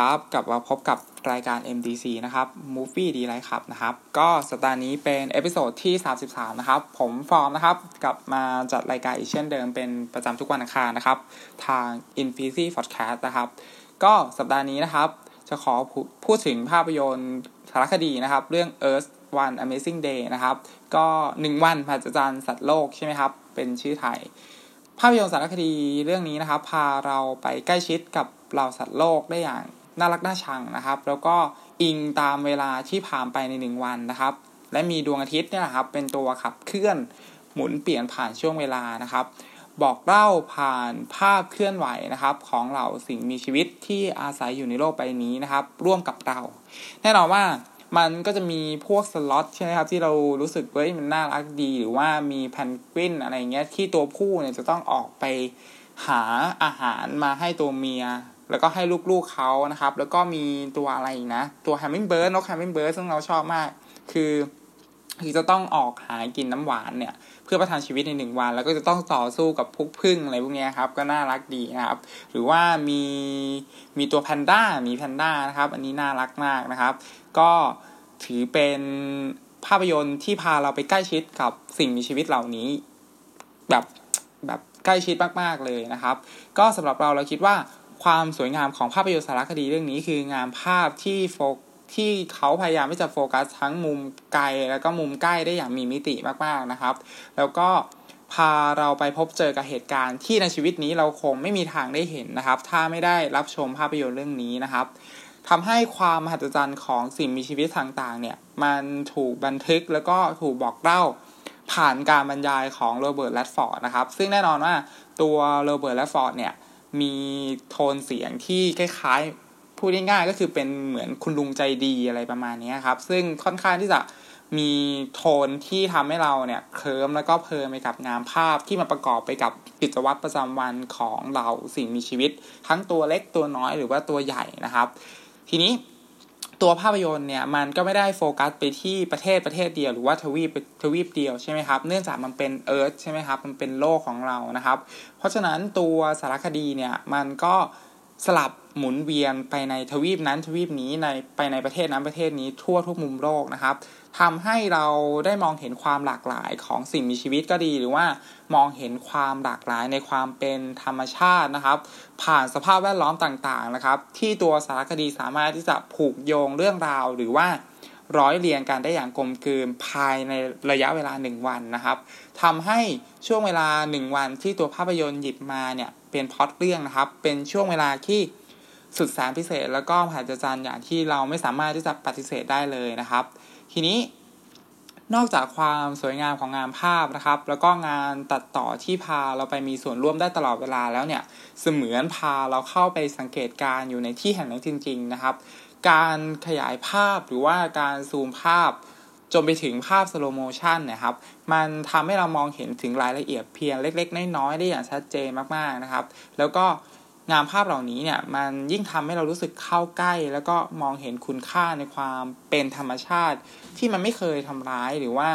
ครับ กลับมาพบกับรายการ MDC นะครับ Movie ดีไลท์ครับนะครับ ก็สัปดาห์นี้เป็น episode ที่ 33 นะครับ ผมฟอร์มนะครับ กลับมาจัดรายการอีกเช่นเดิมเป็นประจำทุกวันอังคารนะครับ ทาง Infinity Podcast นะครับ ก็สัปดาห์นี้นะครับ จะขอพูดถึงภาพยนตร์สารคดีนะครับ เรื่อง Earth One Amazing Day นะครับ ก็ 1 วันมหัศจรรย์สัตว์โลกใช่ไหมครับ เป็นชื่อไทยภาพยนตร์สารคดีเรื่องนี้นะครับ พาเราไปใกล้ชิดกับเหล่าสัตว์โลกได้อย่าง น่ารักน่าชังนะครับ แล้วก็อิงตามเวลาที่ผ่านไปในหนึ่งวันนะครับ และมีดวงอาทิตย์เนี่ยครับเป็นตัวขับเคลื่อนหมุนเปลี่ยนผ่านช่วงเวลานะครับ บอกเล่าผ่านภาพเคลื่อนไหวนะครับ ของเหล่าสิ่งมีชีวิตที่อาศัยอยู่ในโลกใบนี้นะครับ ร่วมกับเรา แน่นอนว่ามันก็จะมีพวกสล็อตใช่ไหมครับ ที่เรารู้สึกเฮ้ยมันน่ารักดี หรือว่ามีแพนกวินอะไรเงี้ยที่ตัวผู้เนี่ยจะต้องออกไปหาอาหารมาให้ตัวเมีย แล้วก็ให้ลูกๆเขานะครับ แล้วก็มีตัวอะไรอีกนะ ตัว hummingbird นก hummingbird ซึ่งเราชอบมาก คือคือจะต้องออกหากินน้ำหวานเนี่ย เพื่อประทังชีวิตในหนึ่งวัน แล้วก็จะต้องต่อสู้กับพวกผึ้งอะไรพวกนี้ครับ ก็น่ารักดีนะครับ หรือว่ามีมีตัวแพนด้ามีแพนด้านะครับ อันนี้น่ารักมากนะครับ ก็ถือเป็นภาพยนตร์ที่พาเราไปใกล้ชิดกับสิ่งมีชีวิตเหล่านี้ แบบแบบใกล้ชิดมากๆเลยนะครับ ก็สำหรับเราเราคิดว่า ความสวยงามของภาพยนตร์สารคดีเรื่องนี้ คืองานภาพที่โฟกที่เขาพยายามที่จะโฟกัสทั้งมุมไกลแล้วก็มุมใกล้ได้อย่างมีมิติมากๆนะครับ แล้วก็พาเราไปพบเจอกับเหตุการณ์ที่ในชีวิตนี้เราคงไม่มีทางได้เห็นนะครับ ถ้าไม่ได้รับชมภาพยนตร์เรื่องนี้นะครับทำให้ความมหัศจรรย์ของสิ่งมีชีวิตต่างๆ เนี่ย มันถูกบันทึกแล้วก็ถูกบอกเล่าผ่านการบรรยายของ Robert Redford นะครับ ซึ่งแน่นอนว่าตัว Robert Redford เนี่ย มีโทนเสียงที่คล้ายๆพูดง่ายๆก็คือเป็นเหมือนคุณลุงใจดีอะไรประมาณนี้ครับ ซึ่งค่อนข้างที่จะมีโทนที่ทำให้เราเนี่ยเคลิ้มแล้วก็เพลินไปกับงานภาพที่มาประกอบไปกับกิจวัตรประจำวันของเหล่าสิ่งมีชีวิต ทั้งตัวเล็กตัวน้อยหรือว่าตัวใหญ่นะครับ ทีนี้ ตัวภาพยนตร์เนี่ยมันก็ไม่ได้โฟกัสไปที่ประเทศประเทศเดียวหรือว่าทวีปทวีปเดียวใช่ไหมครับ เนื่องจากมันเป็นเอิร์ธใช่ไหมครับ มันเป็นโลกของเรานะครับ เพราะฉะนั้นตัวสารคดีเนี่ยมันก็ สลับหมุนเวียนไปในทวีปนั้นทวีปนี้ในไปในประเทศนั้นประเทศนี้ทั่วทุกมุมโลกนะครับทำให้เราได้มองเห็นความหลากหลายของสิ่งมีชีวิตก็ดี หรือว่ามองเห็นความหลากหลายในความเป็นธรรมชาตินะครับ ผ่านสภาพแวดล้อมต่างๆนะครับ ที่ตัวสารคดีสามารถที่จะผูกโยงเรื่องราว หรือว่าร้อยเรียงกันได้อย่างกลมกลืนภายในระยะเวลาหนึ่งวันนะครับทำให้ช่วงเวลาหนึ่งวันที่ตัวภาพยนตร์หยิบมาเนี่ย เป็นพอตเรื่องนะครับ เป็นช่วงเวลาที่สุดแสนพิเศษ แล้วก็มหัศจรรย์อย่างที่เราไม่สามารถที่จะปฏิเสธได้เลยนะครับ ทีนี้นอกจากความสวยงามของงานภาพนะครับ แล้วก็งานตัดต่อที่พาเราไปมีส่วนร่วมได้ตลอดเวลาแล้วเนี่ยเสมือนพาเราเข้าไปสังเกตการณ์อยู่ในที่แห่งนั้นจริง ๆนะครับ การขยายภาพหรือว่าการซูมภาพ จนไปถึงภาพ slow motion นะครับ มันทำให้เรามองเห็นถึงรายละเอียดเพียงเล็ก ๆ น้อยๆได้อย่างชัดเจนมากๆนะครับ แล้วก็งานภาพเหล่านี้เนี่ยมันยิ่งทำให้เรารู้สึกเข้าใกล้ แล้วก็มองเห็นคุณค่าในความเป็นธรรมชาติ ที่มันไม่เคยทำร้ายหรือว่า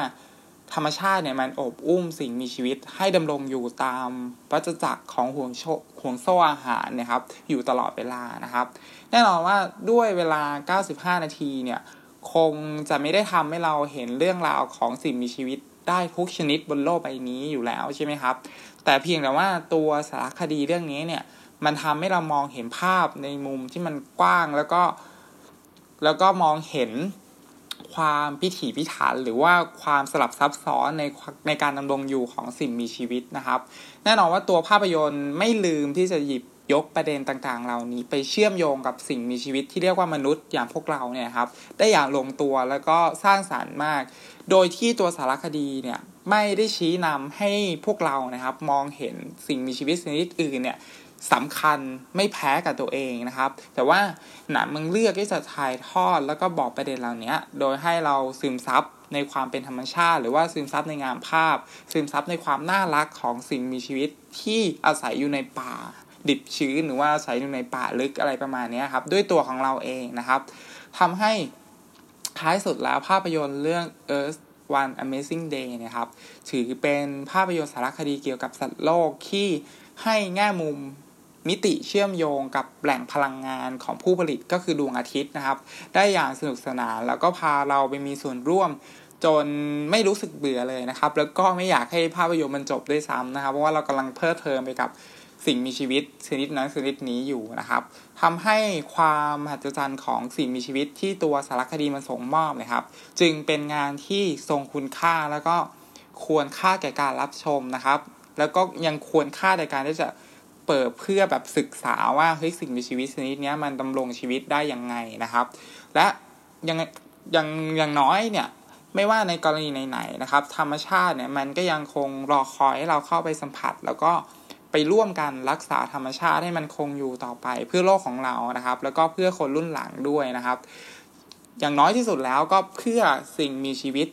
ธรรมชาติเนี่ยมันโอบอุ้มสิ่งมีชีวิต ให้ดำรงอยู่ตามวัฏจักรของห่วงโชห่วงโซ่อาหารนะครับ อยู่ตลอดเวลานะครับ แน่นอนว่าด้วยเวลา 95 นาทีเนี่ย คงจะไม่ได้ทำให้เราเห็นเรื่องราวของสิ่งมีชีวิตได้ทุกชนิดบนโลกใบนี้อยู่แล้วใช่ไหมครับ แต่เพียงแต่ว่าตัวสารคดีเรื่องนี้เนี่ย มันทำให้เรามองเห็นภาพในมุมที่มันกว้างแล้วก็ แล้วก็มองเห็นความพิถีพิถันหรือว่าความสลับซับซ้อนในในการดำรงอยู่ของสิ่งมีชีวิตนะครับ แน่นอนว่าตัวภาพยนตร์ไม่ลืมที่จะหยิบ ยกประเด็นต่างๆ เหล่านี้ไปเชื่อมโยงกับสิ่งมีชีวิตที่เรียกว่ามนุษย์อย่างพวกเราเนี่ยครับ ได้อย่างลงตัวแล้วก็สร้างสารรค์มาก โดยที่ตัวสารคดีเนี่ยไม่ได้ชี้นำให้พวกเรานะครับ มองเห็นสิ่งมีชีวิตชนิดอื่นเนี่ยสำคัญไม่แพ้กับตัวเองนะครับ แต่ว่าหนังมึงเลือกที่จะถ่ายทอดแล้วก็บอกประเด็นเหล่านี้โดยให้เราซึมซับในความเป็นธรรมชาติ หรือว่าซึมซับในงานภาพ ซึมซับในความน่ารักของสิ่งมีชีวิตที่อาศัยอยู่ในป่า ดิบชื้นหรือว่าอาศัยอยู่ในป่าลึกอะไรประมาณนี้ครับ ด้วยตัวของเราเองนะครับทำให้ท้ายสุดแล้วภาพยนตร์เรื่อง Earth One Amazing Day นะครับ ถือเป็นภาพยนตร์สารคดีเกี่ยวกับสัตว์โลกที่ให้แง่มุมมิติเชื่อมโยงกับแหล่งพลังงานของผู้ผลิตก็คือดวงอาทิตย์นะครับ ได้อย่างสนุกสนานแล้วก็พาเราไปมีส่วนร่วมจนไม่รู้สึกเบื่อเลยนะครับ แล้วก็ไม่อยากให้ภาพยนตร์มันจบด้วยซ้ำนะครับ เพราะว่าเรากำลังเพลิดเพลินไปกับ สิ่งมีชีวิตชนิดนั้นชนิดนี้อยู่นะครับทำให้ความมหัศจรรย์ของสิ่งมีชีวิตที่ตัวสารคดีมันส่งมอบนะครับ จึงเป็นงานที่ทรงคุณค่าแล้วก็ควรค่าแก่การรับชมนะครับ แล้วก็ยังควรค่าในการที่จะเปิดเพื่อแบบศึกษาว่าเฮ้ยสิ่งมีชีวิตชนิดนี้มันดำรงชีวิตได้ยังไงนะครับ และยังยังยังน้อยเนี่ยไม่ว่าในกรณีไหนๆนะครับ ธรรมชาติเนี่ยมันก็ยังคงรอคอยให้เราเข้าไปสัมผัสแล้วก็ ไปร่วมกันรักษาธรรมชาติให้มันคงอยู่ต่อไป เพื่อโลกของเรานะครับ แล้วก็เพื่อคนรุ่นหลังด้วยนะครับ อย่างน้อยที่สุดแล้วก็เพื่อสิ่งมีชีวิต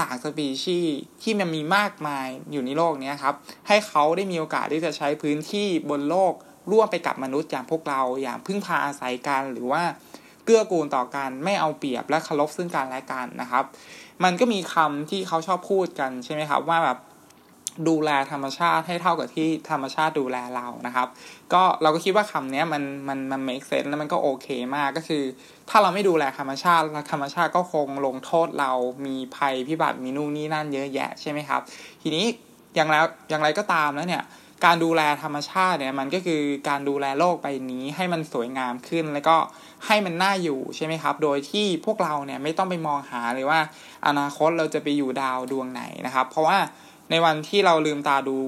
ต่างสปีชีส์ที่มันมีมากมายอยู่ในโลกนี้ครับ ให้เขาได้มีโอกาสที่จะใช้พื้นที่บนโลก ร่วมไปกับมนุษย์อย่างพวกเราอย่างพึ่งพาอาศัยกันหรือว่าเกื้อกูลต่อกันไม่เอาเปรียบและเคารพซึ่งกันและกันนะครับ มันก็มีคำที่เขาชอบพูดกันใช่ไหมครับ ว่าแบบ ดูแลธรรมชาติให้เท่ากับที่ธรรมชาติดูแลเรานะครับ ก็เราก็คิดว่าคำนี้มันมันมัน make sense แล้วมันก็โอเคมากก็คือ ถ้าเราไม่ดูแลธรรมชาติธรรมชาติก็คงลงโทษเรามีภัยพิบัติมีนู่นนี่นั่นเยอะแยะใช่ไหมครับ ทีนี้อย่างแล้วอย่างไรก็ตามแล้วเนี่ยการดูแลธรรมชาติเนี่ยมันก็คือการดูแลโลกใบนี้ให้มันสวยงามขึ้น แล้วก็ให้มันน่าอยู่ใช่ไหมครับ โดยที่พวกเราเนี่ยไม่ต้องไปมองหาเลยว่า อนาคตเราจะไปอยู่ดาวดวงไหนนะครับ เพราะว่า ในวันที่เราลืมตาดู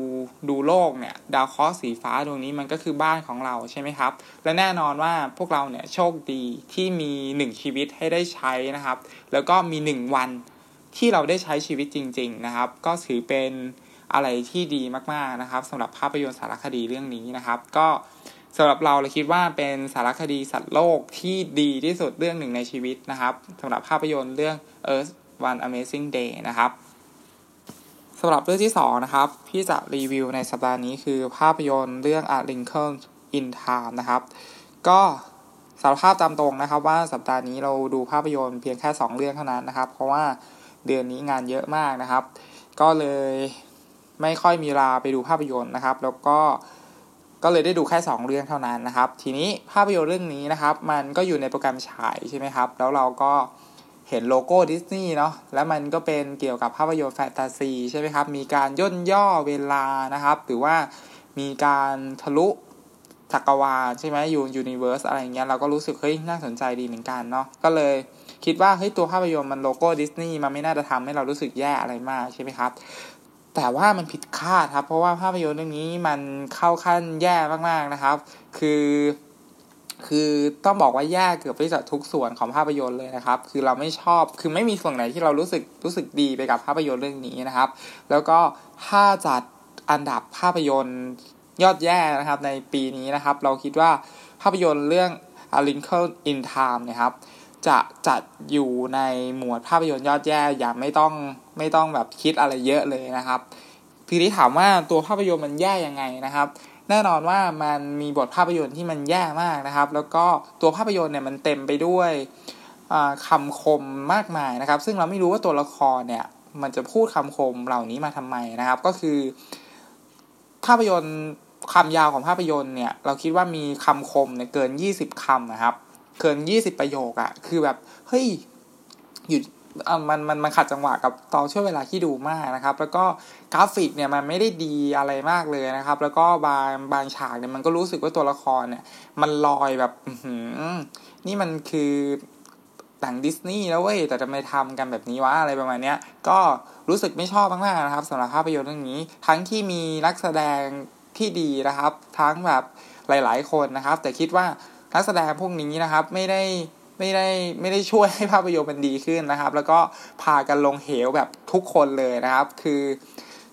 ดูโลกเนี่ย ดาวเคราะห์สีฟ้าดวงนี้มันก็คือบ้านของเราใช่ไหมครับ และแน่นอนว่าพวกเราเนี่ยโชคดีที่มีหนึ่งชีวิตให้ได้ใช้นะครับ แล้วก็มีหนึ่งวันที่เราได้ใช้ชีวิตจริง ๆนะครับ ก็ถือเป็นอะไรที่ดีมากๆนะครับสำหรับภาพยนตร์สารคดีเรื่องนี้นะครับ ก็สำหรับเราเราคิดว่าเป็นสารคดีสัตว์โลกที่ดีที่สุดเรื่องหนึ่งในชีวิตนะครับสำหรับภาพยนตร์เรื่อง Earth One Amazing Day นะครับ สำหรับเรื่องที่ 2 นะครับ พี่จะรีวิวในสัปดาห์นี้คือภาพยนตร์เรื่อง A Lincoln in Time นะครับ ก็สารภาพตามตรงนะครับว่าสัปดาห์นี้เราดูภาพยนตร์เพียงแค่ 2 เรื่องเท่านั้นนะครับ เพราะว่าเดือนนี้งานเยอะมากนะครับ ก็เลยไม่ค่อยมีเวลาไปดูภาพยนตร์นะครับ แล้วก็ก็เลยได้ดูแค่ 2 เรื่องเท่านั้นนะครับ ทีนี้ภาพยนตร์เรื่องนี้นะครับ มันก็อยู่ในโปรแกรมฉายใช่ไหมครับ แล้วเราก็ เห็นโลโก้ดิสนีย์เนาะแล้วมันก็เป็นเกี่ยวกับภาพยนตร์แฟนตาซีใช่ไหมครับ มีการย่นย่อเวลานะครับ หรือว่ามีการทะลุจักรวาลใช่ไหมยู universe อะไรเงี้ยเราก็รู้สึกเฮ้ยน่าสนใจดีเหมือนกันเนาะก็เลยคิดว่าเฮ้ยตัวภาพยนตร์มันโลโก้ดิสนีย์มันไม่น่าจะทำให้เรารู้สึกแย่อะไรมากใช่ไหมครับ แต่ว่ามันผิดคาดครับ เพราะว่าภาพยนตร์เรื่องนี้มันเข้าขั้นแย่มากๆนะครับ คือ คือต้องบอกว่าแย่เกือบไปจากทุกส่วนของภาพยนตร์เลยนะครับ คือเราไม่ชอบ คือไม่มีส่วนไหนที่เรารู้สึกรู้สึกดีไปกับภาพยนตร์เรื่องนี้นะครับ แล้วก็ถ้าจัดอันดับภาพยนตร์ยอดแย่นะครับในปีนี้นะครับ เราคิดว่าภาพยนตร์เรื่อง A Lincoln in Time นะครับ จะจัดอยู่ในหมวดภาพยนตร์ยอดแย่อย่างไม่ต้องไม่ต้องแบบคิดอะไรเยอะเลยนะครับ ทีนี้ถามว่าตัวภาพยนตร์มันแย่ยังไงนะครับ แน่นอนว่ามันมีบทภาพยนตร์ที่มันแย่มากนะครับ แล้วก็ตัวภาพยนตร์เนี่ยมันเต็มไปด้วยคำคมมากมายนะครับ ซึ่งเราไม่รู้ว่าตัวละครเนี่ย มันจะพูดคำคมเหล่านี้มาทำไมนะครับ ก็คือ ภาพยนตร์คำยาวของภาพยนตร์เนี่ย เราคิดว่ามีคำคมเนี่ยเกินยี่สิบคำนะครับ เกินยี่สิบประโยคอะคือแบบเฮ้ยหยุด มันมันมันขัดจังหวะกับตอนช่วงเวลาที่ดูมากนะครับ แล้วก็กราฟิกเนี่ยมันไม่ได้ดีอะไรมากเลยนะครับ แล้วก็บางบางฉากเนี่ยมันก็รู้สึกว่าตัวละครเนี่ย มันลอยแบบนี่มันคือหนังดิสนีย์แล้วเว้ยแต่ทำไมทำกันแบบนี้วะอะไรประมาณเนี้ย ก็รู้สึกไม่ชอบมากๆนะครับสำหรับภาพยนตร์เรื่องนี้ ทั้งที่มีนักแสดงที่ดีนะครับ ทั้งแบบหลาย ๆ คนนะครับ แต่คิดว่านักแสดงพวกนี้นะครับ ไม่ได้ ไม่ได้ไม่ได้ช่วยให้ภาพยนตร์มันดีขึ้นนะครับ แล้วก็พากันลงเหวแบบทุกคนเลยนะครับ คือ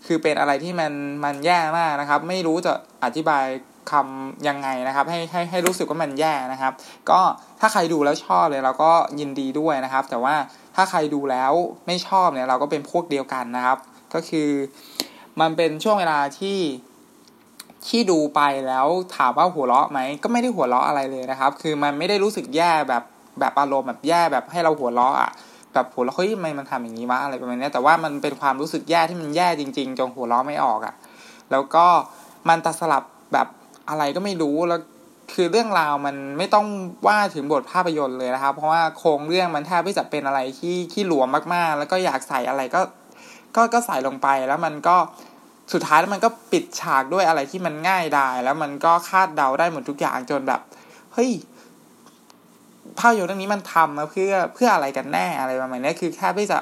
คือเป็นอะไรที่มันมันแย่มากนะครับ ไม่รู้จะอธิบายคำยังไงนะครับ ให้ให้ให้รู้สึกว่ามันแย่นะครับ ก็ถ้าใครดูแล้วชอบเลยเราก็ยินดีด้วยนะครับ แต่ว่าถ้าใครดูแล้วไม่ชอบเนี่ยเราก็เป็นพวกเดียวกันนะครับ ก็คือมันเป็นช่วงเวลาที่ที่ดูไปแล้วถามว่าหัวเราะไหมก็ไม่ได้หัวเราะอะไรเลยนะครับ คือมันไม่ได้รู้สึกแย่แบบ แบบอารมณ์แบบแย่แบบให้เราหัวเราะอะแบบหัวเราะเฮ้ยทำไมมันทำอย่างนี้วะอะไรประมาณนี้แต่ว่ามันเป็นความรู้สึกแย่ที่มันแย่จริง ๆจนหัวเราะไม่ออกอะ แล้วก็มันตัดสลับแบบอะไรก็ไม่รู้แล้วคือเรื่องราวมันไม่ต้องว่าถึงบทภาพยนตร์เลยนะครับ เพราะว่าโครงเรื่องมันแทบไม่จะเป็นอะไรที่ที่หลวมมากๆ แล้วก็อยากใส่อะไรก็ ก็ก็ใส่ลงไปแล้วมันก็สุดท้ายแล้วมันก็ปิดฉากด้วยอะไรที่มันง่ายได้แล้วมันก็คาดเดาได้หมดทุกอย่างจนแบบเฮ้ย ภาพยนตร์เรื่องนี้มันทำมาเพื่อเพื่ออะไรกันแน่อะไรประมาณนี้คือแค่ที่จะ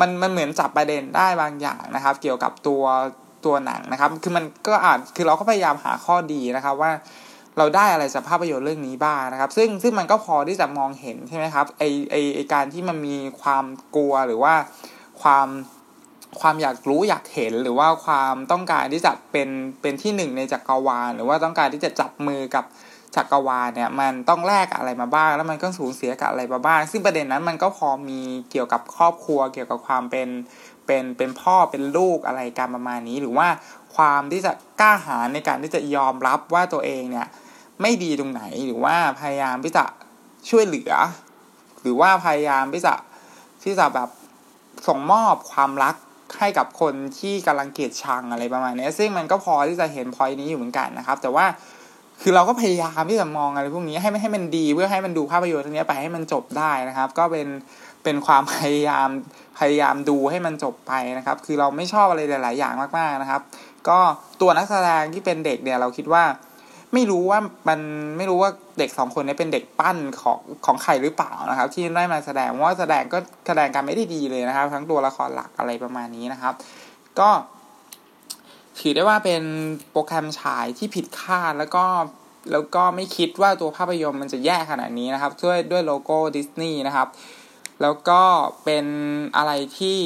มันมันเหมือนจับประเด็นได้บางอย่างนะครับ เกี่ยวกับตัวตัวหนังนะครับ คือมันก็อาจคือเราก็พยายามหาข้อดีนะครับว่าเราได้อะไรจากภาพยนตร์เรื่องนี้บ้างนะครับ ซึ่งซึ่งมันก็พอที่จะมองเห็นใช่ไหมครับไอไอไอการที่มันมีความกลัวหรือว่าความความอยากรู้อยากเห็นหรือว่าความต้องการที่จะเป็นเป็นที่หนึ่งในจักรวาลหรือว่าต้องการที่จะจับมือกับ จักรวาลเนี่ยมันต้องแลกอะไรมาบ้าง แล้วมันก็สูญเสียกับอะไรมาบ้าง ซึ่งประเด็นนั้นมันก็พอมีเกี่ยวกับครอบครัว เกี่ยวกับความเป็นเป็นเป็นพ่อเป็นลูกอะไรกันประมาณนี้ หรือว่าความที่จะกล้าหาญในการที่จะยอมรับว่าตัวเองเนี่ยไม่ดีตรงไหนหรือว่าพยายามที่จะช่วยเหลือ หรือว่าพยายามที่จะที่จะแบบส่งมอบความรักให้กับคนที่กำลังเกลียดชังอะไรประมาณนี้ซึ่งมันก็พอที่จะเห็นพอยนี้อยู่เหมือนกันนะครับ แต่ว่า คือเราก็พยายามที่จะมองอะไรพวกนี้ให้ให้มันดีเพื่อให้มันดูภาพยนตร์นี้ไปให้มันจบได้นะครับ ก็เป็นเป็นความพยายามพยายามดูให้มันจบไปนะครับ คือเราไม่ชอบอะไรหลาย ๆ อย่างมากๆนะครับ ก็ตัวนักแสดงที่เป็นเด็กเนี่ยเราคิดว่า ไม่รู้ว่ามันไม่รู้ว่าเด็กสองคนนี้เป็นเด็กปั้นของของใครหรือเปล่านะครับ ที่ได้มาแสดงว่าแสดงก็แสดงการไม่ได้ดีเลยนะครับ ทั้งตัวละครหลักอะไรประมาณนี้นะครับ ก็ ถือได้ว่าเป็นโปรแกรมฉายที่ผิดคาดแล้วก็แล้วก็ไม่คิดว่าตัวภาพยนตร์มันจะแย่ขนาดนี้นะครับ ด้วยด้วยโลโก้ดิสนีย์นะครับ แล้วก็เป็นอะไรที่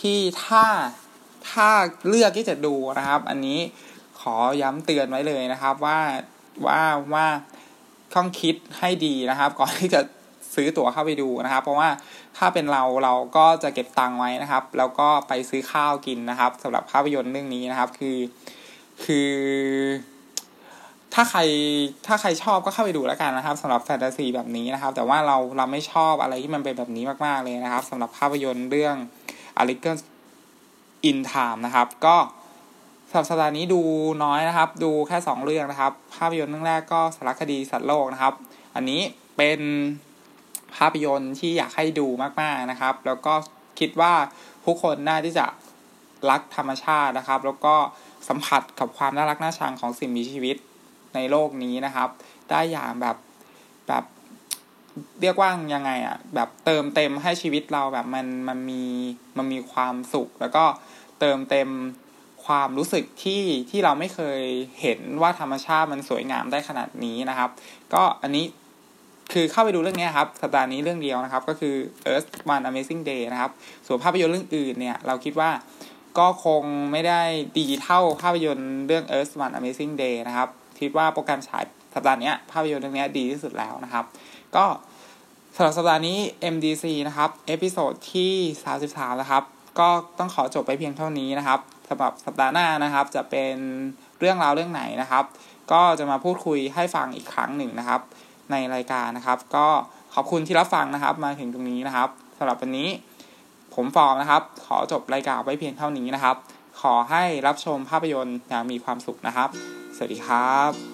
ที่ถ้าถ้าเลือกที่จะดูนะครับ อันนี้ขอย้ำเตือนไว้เลยนะครับว่าว่าว่าต้องคิดให้ดีนะครับ ก่อนที่จะ ซื้อตั๋วเข้าไปดูนะครับ เพราะว่าถ้าเป็นเราเราก็จะเก็บตังค์ไว้นะครับ แล้วก็ไปซื้อข้าวกินนะครับสำหรับภาพยนตร์เรื่องนี้นะครับ คือคือถ้าใครถ้าใครชอบก็เข้าไปดูแล้วกันนะครับสำหรับแฟนตาซีแบบนี้นะครับ แต่ว่าเราเราไม่ชอบอะไรที่มันเป็นแบบนี้มากๆเลยนะครับสำหรับภาพยนตร์เรื่อง a l i c e in Time นะครับ ก็สำหรับสัปดาห์นี้ดูน้อยนะครับ ดูแค่สองเรื่องนะครับ ภาพยนตร์เรื่องแรกก็สารคดีสัตว์โลกนะครับ อันนี้เป็น ภาพยนตร์ที่อยากให้ดูมากๆนะครับ แล้วก็คิดว่าผู้คนน่าที่จะรักธรรมชาตินะครับ แล้วก็สัมผัสกับความน่ารักน่าชังของสิ่งมีชีวิตในโลกนี้นะครับ ได้อย่างแบบแบบเรียกว่ายังไงอะ่ะแบบเติมเต็มให้ชีวิตเราแบบมันมันมีมันมีความสุข แล้วก็เติมเต็มความรู้สึกที่ที่เราไม่เคยเห็นว่าธรรมชาติมันสวยงามได้ขนาดนี้นะครับ ก็อันนี้ คือเข้าไปดูเรื่องนี้ครับสัปดาห์นี้เรื่องเดียวนะครับ ก็คือ Earth One Amazing Day นะครับ ส่วนภาพยนตร์เรื่องอื่นเนี่ย เราคิดว่าก็คงไม่ได้ดีเท่าภาพยนตร์เรื่อง Earth One Amazing Day นะครับ คิดว่าโปรแกรมฉายสัปดาห์นี้ภาพยนตร์เรื่องนี้ดีที่สุดแล้วนะครับ ก็สำหรับสัปดาห์นี้ MDC นะครับ episode ที่ 33 นะครับ ก็ต้องขอจบไปเพียงเท่านี้นะครับสำหรับสัปดาห์หน้านะครับ จะเป็นเรื่องราวเรื่องไหนนะครับ ก็จะมาพูดคุยให้ฟังอีกครั้งหนึ่งนะครับ ในรายการนะครับ ก็ขอบคุณที่รับฟังนะครับ มาถึงตรงนี้นะครับสำหรับวันนี้ ผมฟอร์มนะครับ ขอจบรายการไว้เพียงเท่านี้นะครับ ขอให้รับชมภาพยนตร์อย่างมีความสุขนะครับ สวัสดีครับ